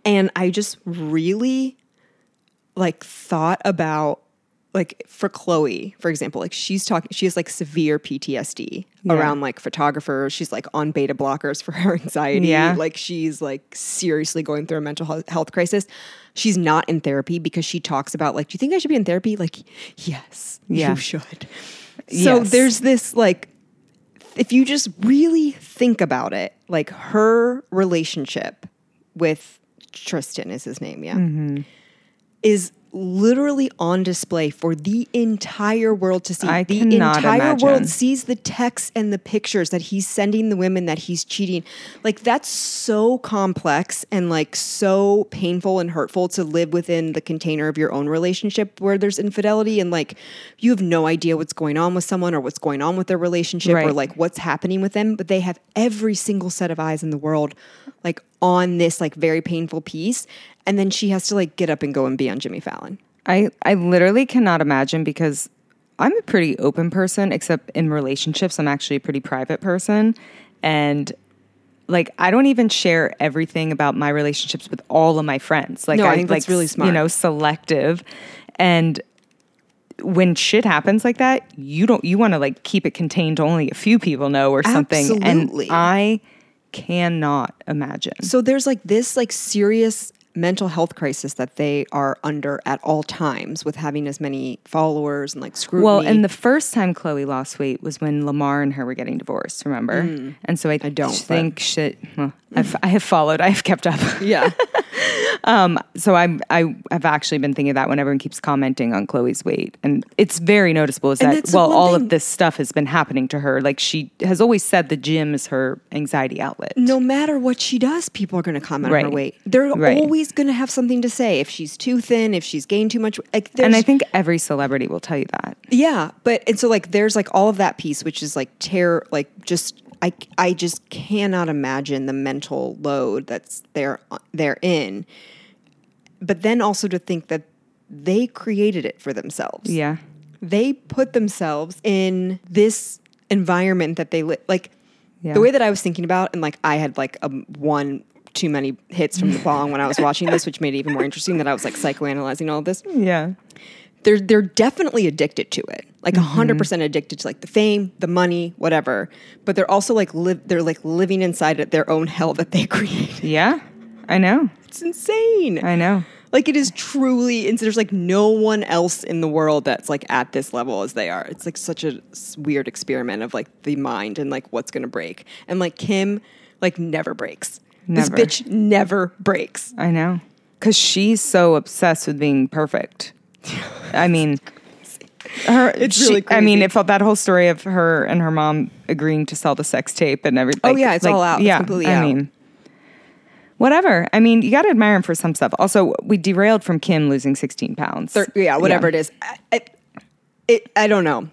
And I just really like thought about like for Khloe, for example, like she's talking she has like severe PTSD Yeah. around like photographers. She's like on beta blockers for her anxiety. Yeah. Like she's like seriously going through a mental health- crisis. She's not in therapy because she talks about like, do you think I should be in therapy? Like, yes, Yeah. you should. So Yes. there's this like if you just really think about it, like her relationship with Tristan is his name, yeah, Mm-hmm. is literally on display for the entire world to see. I the entire imagine. world sees the texts and the pictures that he's sending the women that he's cheating. Like that's so complex and like so painful and hurtful to live within the container of your own relationship where there's infidelity and like you have no idea what's going on with someone or what's going on with their relationship or like what's happening with them, but they have every single set of eyes in the world like on this like very painful piece and then she has to like get up and go and be on Jimmy Fallon. I, I literally cannot imagine because I'm a pretty open person, except in relationships, I'm actually a pretty private person. And like, I don't even share everything about my relationships with all of my friends. Like, No, I I think like, that's really You know, selective. And when shit happens like that, you don't, you want to like keep it contained only a few people know or something. Absolutely. And I cannot imagine. So there's like this like serious mental health crisis that they are under at all times with having as many followers and like scrutiny. Well, and the first time Khloe lost weight was when Lamar and her were getting divorced. Remember? And so I, Mm. don't, think shit. Well, I've, I have followed. I have kept up. yeah, um, so I'm I have actually been thinking of that when everyone keeps commenting on Khloe's weight, and it's very noticeable. Is And that well, all thing- of this stuff has been happening to her. Like she has always said, the gym is her anxiety outlet. no matter what she does, people are going to comment on her weight. They're Right. always going to have something to say if she's too thin, if she's gained too much. Like, and I think every celebrity will tell you that. Yeah, but and so like there's like all of that piece, which is like tear, like just I I just cannot imagine the mental load that's there uh, they're in. But then also to think that they created it for themselves. Yeah. They put themselves in this environment that they li- like. Yeah. The way that I was thinking about, and like I had like a one too many hits from the bong when I was watching this, which made it even more interesting that I was like psychoanalyzing all of this Yeah. they're they're definitely addicted to it like Mm-hmm. 100 percent addicted to like the fame the money whatever but they're also like live they're like living inside it their own hell that they create Yeah. I know. it's insane I know. like it is truly and there's like no one else in the world that's like at this level as they are it's like such a weird experiment of like the mind and like what's gonna break and like kim like never breaks Never. this bitch never breaks I know. Because she's so obsessed with being perfect. I mean, her. It's she- really crazy. I mean, it felt that whole story of her and her mom agreeing to sell the sex tape and everything. Oh, yeah, it's all out. It's Yeah, completely I out. mean, whatever. I mean, you got to admire him for some stuff. Also, we derailed from Kim losing sixteen pounds. Thir- yeah, whatever it is. I, I, it, I don't know.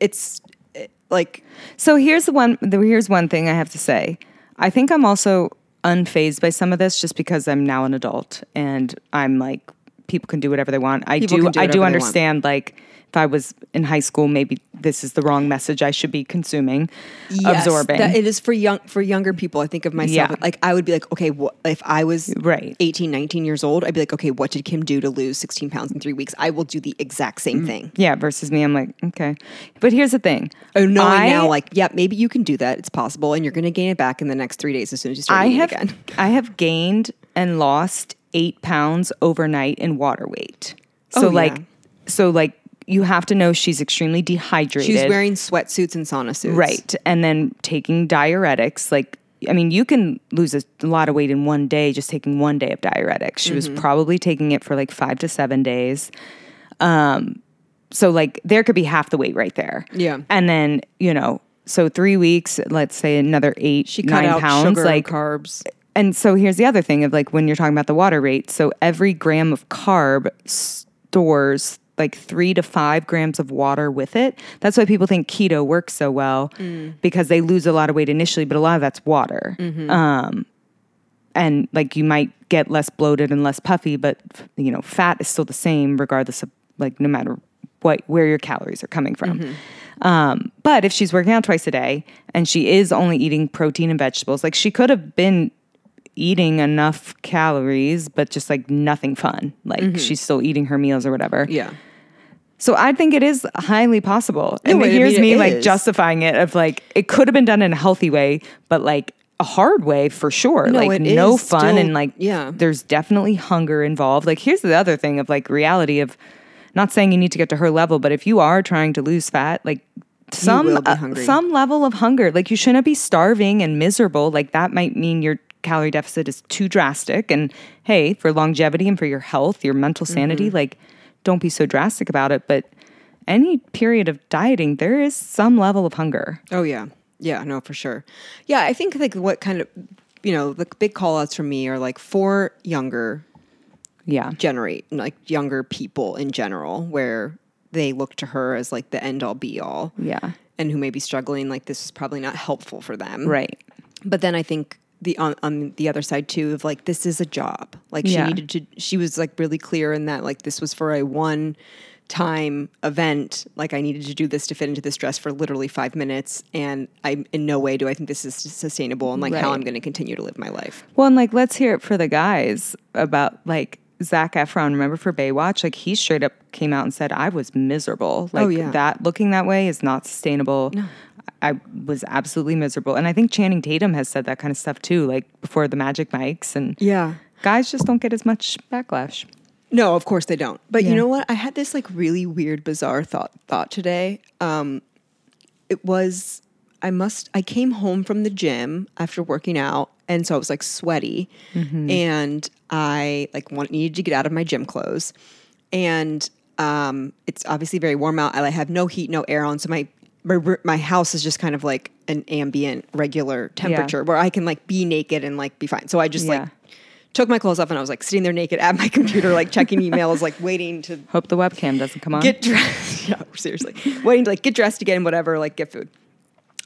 It's it, like So here's the one. The, here's one thing I have to say. I think I'm also unfazed by some of this, just because I'm now an adult and I'm like people can do whatever they want. I People do. do I do understand like if I was in high school, maybe this is the wrong message I should be consuming, Yes, absorbing. that- it is for young for younger people. I think of myself Yeah. like I would be like, okay, what if I was Right. 18, 19 years old, I'd be like, okay, what did Kim do to lose 16 pounds in three weeks? I will do the exact same Mm. thing. yeah, versus me, I'm like, okay. But here's the thing. Oh, knowing I- now, like, yeah, maybe you can do that. It's possible, and you're going to gain it back in the next three days as soon as you start I have again. I have gained and lost eight pounds overnight in water weight. So Oh, like yeah. so like you have to know she's extremely dehydrated. She's wearing sweatsuits and sauna suits, right, and then taking diuretics. Like I mean, you can lose a lot of weight in one day just taking one day of diuretics. She Mm-hmm. was probably taking it for like five to seven days. Um, so like there could be half the weight right there. Yeah. and then you know. So three weeks, let's say another eight, She cut nine out pounds. like carbs. and so here's the other thing of like when you're talking about the water rate. So every gram of carb stores like three to five grams of water with it. That's why people think keto works so well because they lose a lot of weight initially, but a lot of that's water. Um, and like you might get less bloated and less puffy, but you know, fat is still the same regardless of like no matter what where your calories are coming from. Um, but if she's working out twice a day and she is only eating protein and vegetables, like she could have been eating enough calories, but just like nothing fun. Like she's still eating her meals or whatever. Yeah. So I think it is highly possible. And No, I here's mean, me like is. justifying it of like it could have been done in a healthy way, but like a hard way for sure. No, like it no fun still- and like yeah. there's definitely hunger involved. Like here's the other thing of like reality of not saying you need to get to her level, but if you are trying to lose fat, like some uh, some level of hunger. Like you shouldn't be starving and miserable. Like that might mean your calorie deficit is too drastic. And hey, for longevity and for your health, your mental sanity, Mm-hmm. like don't be so drastic about it. But any period of dieting, there is some level of hunger. Oh yeah. Yeah, no, for sure. Yeah, I think like what kind of you know, the big call outs from me are like for younger Yeah. generate like younger people in general where they look to her as like the end all be all. Yeah. And who may be struggling like this is probably not helpful for them. Right. But then I think the on, on the other side too of like this is a job. Like she Yeah. needed to she was like really clear in that like this was for a one time event like i needed to do this to fit into this dress for literally five minutes and i in no way do i think this is sustainable and like how i'm going to continue to live my life Well, and like, let's hear it for the guys about like Zac Efron. Remember for Baywatch? Like, he straight up came out and said, I was miserable. Oh, like, Oh, yeah. that looking that way is not sustainable. I was absolutely miserable. And I think Channing Tatum has said that kind of stuff too, like before the Magic Mikes. And yeah guys just don't get as much backlash. No, of course they don't. But Yeah. you know what? I had this like really weird, bizarre thought thought today. Um, it was I must. I came home from the gym after working out, and so I was like sweaty, and I like wanted, needed to get out of my gym clothes, and um, it's obviously very warm out. I have no heat, no air on, so my my, my house is just kind of like an ambient, regular temperature where I can like be naked and like be fine. So I just Yeah. like took my clothes off and I was like sitting there naked at my computer, like checking emails, like waiting to Hope the webcam doesn't come on. get dressed. yeah, seriously, waiting to like get dressed again, whatever, like get food.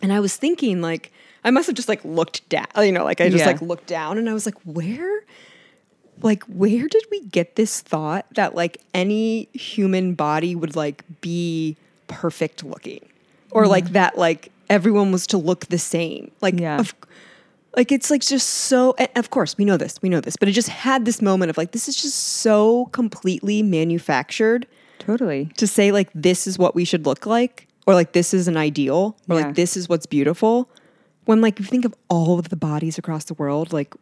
And I was thinking, like, I must have just like looked down, you know, like I just Yeah. like looked down and I was like, where, like, where did we get this thought that like any human body would like be perfect looking, or like that like everyone was to look the same, like, Yeah. of, like it's like just so and of course we know this we know this but it just had this moment of like this is just so completely manufactured totally. to say like this is what we should look like or like this is an ideal or Yeah. like this is what's beautiful when like you think of all of the bodies across the world like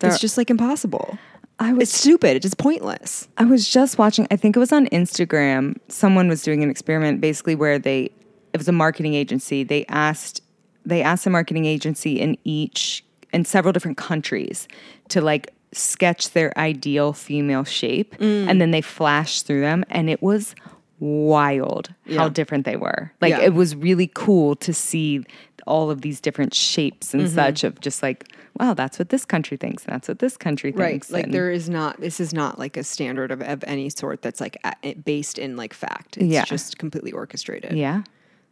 it's just like impossible I was it's stupid it's just pointless I was just watching, I think it was on Instagram. Someone was doing an experiment basically where they, it was a marketing agency. They asked, they asked a marketing agency in each, in several different countries to like sketch their ideal female shape. Mm. And then they flashed through them and it was wild how different they were. Like Yeah. it was really cool to see all of these different shapes and such of just like, wow, that's what this country thinks. That's what this country thinks. like and- there is not this is not like a standard of, of any sort that's like based in like fact it's Yeah. just completely orchestrated yeah.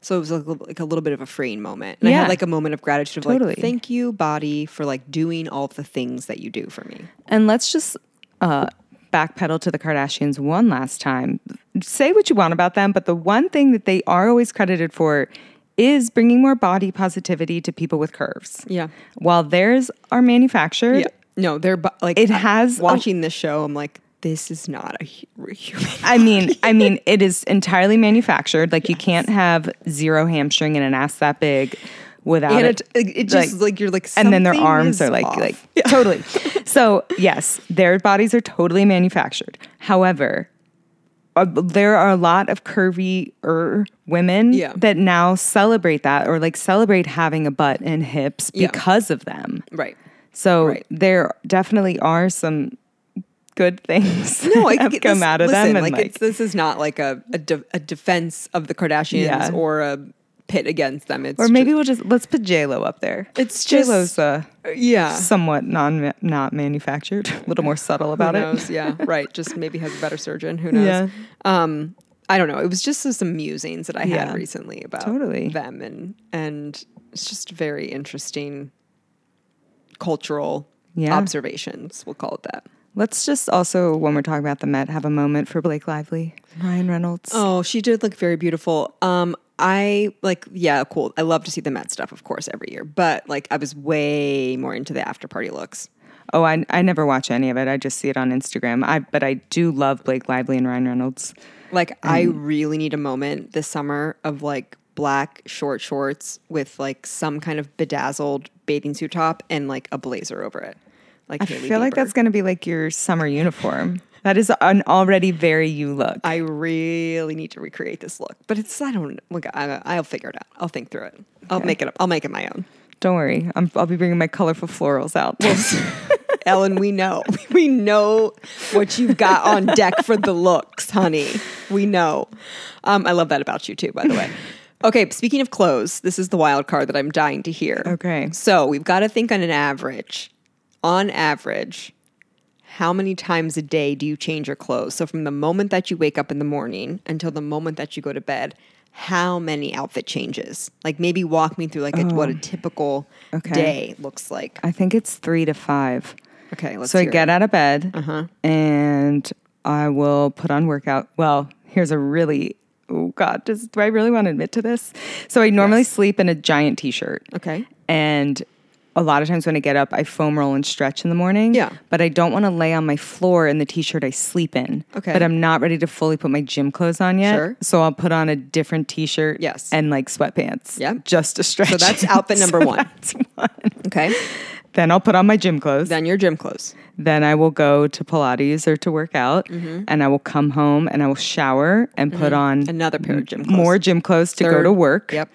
So it was like, a- like a little bit of a freeing moment. And I had like a moment of gratitude of Totally. like, thank you, body, for like doing all the things that you do for me. And let's just uh, backpedal to the Kardashians one last time. Say what you want about them, but the one thing that they are always credited for is bringing more body positivity to people with curves. Yeah. While theirs are manufactured, Yeah. No, they're like It has a- watching this show. I'm like, this is not a hu- human. I mean, I mean, it is entirely manufactured. Like you can't have zero hamstring and an ass that big without And it. it, it just like, you're like, and then their arms are like off. like totally. So yes, their bodies are totally manufactured. However, uh, there are a lot of curvy er women Yeah. that now celebrate that or like celebrate having a butt and hips Yeah. because of them. right. So Right. there definitely are some good things No, I have come this- out of listen, them. And like, like, it's, this is not like a a, de- a defense of the Kardashians Yeah. or a pit against them. It's or maybe ju- we'll just let's put J Lo up there. It's J just- Lo's uh, yeah. somewhat non not manufactured, a little more subtle about Who it. Yeah, right. Just maybe has a better surgeon. Who knows? Yeah. Um, I don't know. It was just some musings that I Yeah. had recently about Totally. them, and and it's just very interesting cultural Yeah. observations. We'll call it that. Let's just also, when we're talking about the Met, have a moment for Blake Lively, Ryan Reynolds. Oh, she did look very beautiful. Um, I like, yeah, cool. I love to see the Met stuff, of course, every year. But like, I was way more into the after party looks. Oh, I, I never watch any of it. I just see it on Instagram. I but I do love Blake Lively and Ryan Reynolds. Like, I really need a moment this summer of like black short shorts with like some kind of bedazzled bathing suit top and like a blazer over it. Like, I feel like that's going to be like your summer uniform. That is an already very you look. I really need to recreate this look, but it's I don't look. I, I'll figure it out. I'll think through it. I'll make it up. I'll make it my own. Don't worry, I'm, I'll be bringing my colorful florals out. Ellen, we know. We know what you've got on deck for the looks, honey. We know. Um, I love that about you too, by the way. Okay, speaking of clothes, this is the wild card that I'm dying to hear. Okay. So we've got to think on an average. On average, how many times a day do you change your clothes? So from the moment that you wake up in the morning until the moment that you go to bed, how many outfit changes? Like maybe walk me through like a, what a oh, typical Okay. day looks like. I think it's three to five. Okay, let's so I get it. out of bed uh-huh. and I will put on workout. Well, here's a really oh god, does do I really want to admit to this? So I normally sleep in a giant t-shirt. Okay. And a lot of times when I get up, I foam roll and stretch in the morning. Yeah. But I don't want to lay on my floor in the t-shirt I sleep in. Okay. But I'm not ready to fully put my gym clothes on yet. Sure. So I'll put on a different t-shirt. Yes. And like sweatpants. Yep. Just to stretch. So that's outfit number So one. one. Okay. Then I'll put on my gym clothes. Then your gym clothes. Then I will go to Pilates or to work out, Mm-hmm. and I will come home and I will shower and put on Another pair of gym clothes. more gym clothes to go to work. Yep.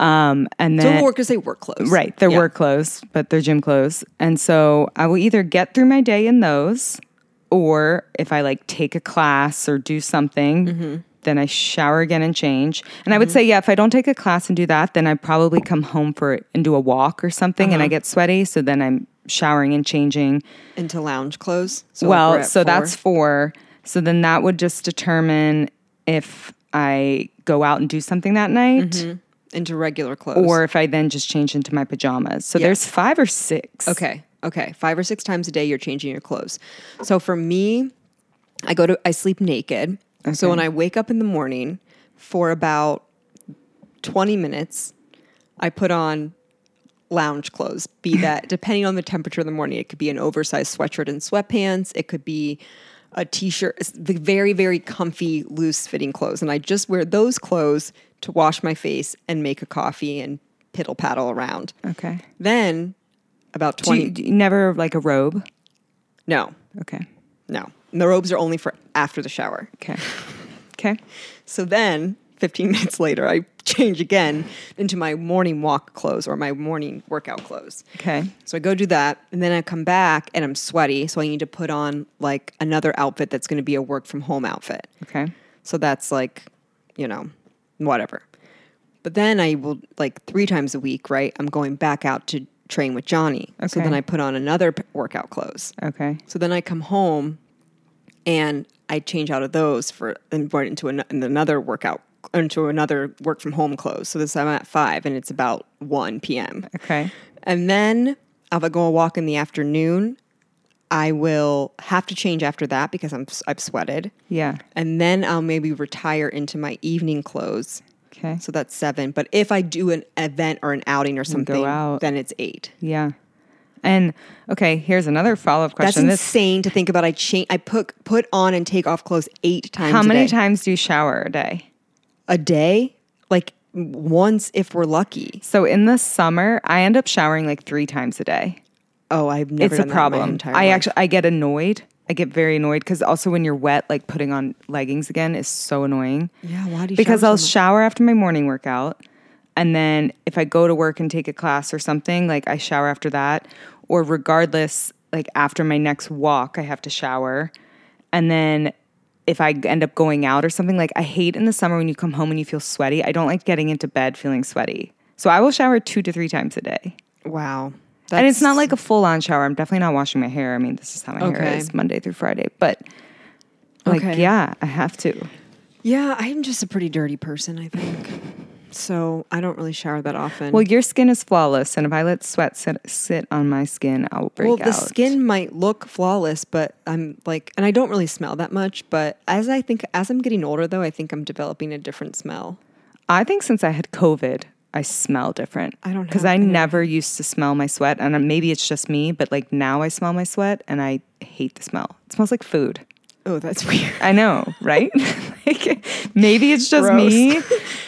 Um, and then So then workers say work clothes. right, they're Yeah. work clothes, but they're gym clothes, and so I will either get through my day in those, or if I like take a class or do something. Mm-hmm. Then I shower again and change. And I would say, yeah, if I don't take a class and do that, then I probably come home for and do a walk or something Uh-huh. and I get sweaty. So then I'm showering and changing. Into lounge clothes. So well, at so four. that's four. So then that would just determine if I go out and do something that night into regular clothes. or if I then just change into my pajamas. So there's five or six. Okay. Okay. Five or six times a day you're changing your clothes. So for me, I go to I sleep naked. So when I wake up in the morning for about 20 minutes, I put on lounge clothes. Be that depending on the temperature in the morning, it could be an oversized sweatshirt and sweatpants, it could be a t-shirt, it's the very very comfy loose fitting clothes and I just wear those clothes to wash my face and make a coffee and piddle paddle around. Okay. Then about Do 20 you, do you never like a robe? No, Okay. no. And the robes are only for after the shower. Okay. Okay. So then 15 minutes later, I change again into my morning walk clothes or my morning workout clothes. Okay. So I go do that, and then I come back and I'm sweaty. So I need to put on like another outfit that's going to be a work from home outfit. Okay. So that's like, you know, whatever. But then I will like three times a week, right? I'm going back out to train with Johnny. Okay. So then I put on another p- workout clothes. Okay. So then I come home and I change out of those for and run into an, another workout into another work from home clothes. So this I'm at five and it's about one p.m. Okay. And then I'll go a walk in the afternoon. I will have to change after that because I'm I've sweated. Yeah. And then I'll maybe retire into my evening clothes. Okay. So that's seven. But if I do an event or an outing or something, out. then it's eight. Yeah. And okay, here's another follow up That's question. This- insane to think about. I change. I put put on and take off clothes eight times. how many times do you shower a day? a day? Like once if we're lucky. So in the summer, I end up showering like three times a day. Oh, I've never. it's a done that in my problem. I life. actually I get annoyed. I get very annoyed because also when you're wet, like putting on leggings again is so annoying. Yeah, why do you Because I'll shower after my morning workout, and then if I go to work and take a class or something, like I shower after that, or regardless, like after my next walk, I have to shower, and then if I end up going out or something, like I hate in the summer when you come home and you feel sweaty. I don't like getting into bed feeling sweaty. So I will shower two to three times a day. Wow. And it's not like a full on shower. I'm definitely not washing my hair. I mean, this is how my hair is Monday through Friday. But like, Okay. yeah, I have to. Yeah, I'm just a pretty dirty person, I think. So I don't really shower that often. Well, your skin is flawless, and if I let sweat sit, sit on my skin, I'll break well, out. the skin might look flawless, but I'm like, and I don't really smell that much. But as I think, as I'm getting older, though, I think I'm developing a different smell. I think since I had COVID, I smell different. I don't know. because I don't- never used to smell my sweat, and uh, maybe it's just me, but like now I smell my sweat, and I hate the smell. It smells like food. Oh, that's weird. I know, right? like maybe it's just me.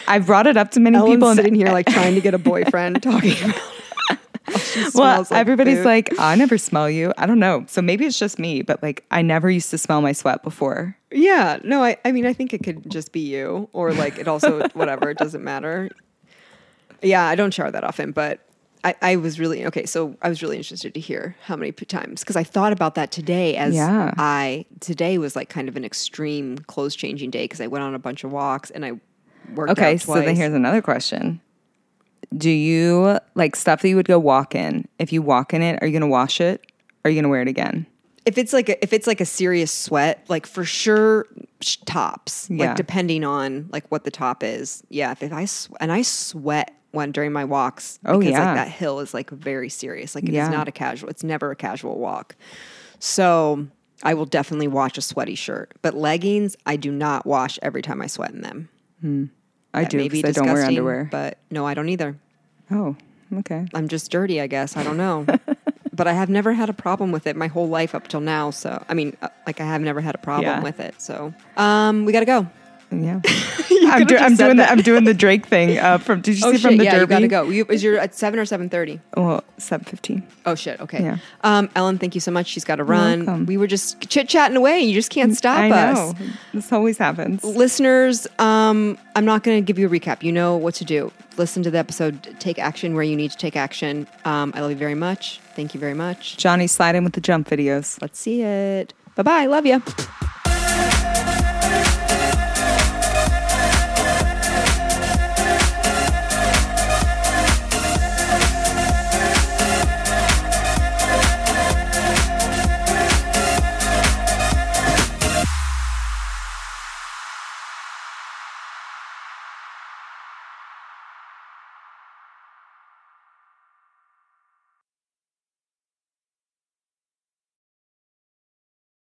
I've brought it up to many Ellen's people, and sitting here like trying to get a boyfriend, talking about. well, like everybody's food. like, I never smell you. I don't know. So maybe it's just me, but like I never used to smell my sweat before. Yeah, no, I, I mean, I think it could just be you, or like it also, whatever, it doesn't matter. Yeah, I don't shower that often, but I, I was really, okay, so I was really interested to hear how many times, because I thought about that today as Yeah. I, today was like kind of an extreme clothes changing day because I went on a bunch of walks and I worked Okay, so then here's another question. Do you like stuff that you would go walk in? If you walk in it, are you gonna wash it? Are you gonna wear it again? if it's like a, if it's like a serious sweat, like for sure tops. Yeah. Like depending on like what the top is. Yeah. If, if I sw- and I sweat when during my walks. Oh, because yeah. like that hill is like very serious. Like it is Yeah. not a casual. It's never a casual walk. So I will definitely wash a sweaty shirt. But leggings, I do not wash every time I sweat in them. I That do may be because I don't wear underwear. But no, I don't either. oh, okay. I'm just dirty, I guess. I don't know. but I have never had a problem with it my whole life up till now. So, I mean, uh, like I have never had a problem Yeah. with it. So, um, we got to go. Yeah, You I'm, do- I'm doing the. I'm doing the Drake thing. Uh, from did you Oh see shit! from the yeah, you got to go. You, is your at seven or seven thirty? Well, seven fifteen. Oh shit! Okay. Yeah. Um, Ellen, thank you so much. She's got to run. welcome. We were just chit chatting away, you just can't stop I know us. this always happens. Listeners, um, I'm not going to give you a recap. You know what to do. Listen to the episode. Take action where you need to take action. Um, I love you very much. Thank you very much. Johnny slide in with the jump videos. Let's see it. Bye bye. Love you.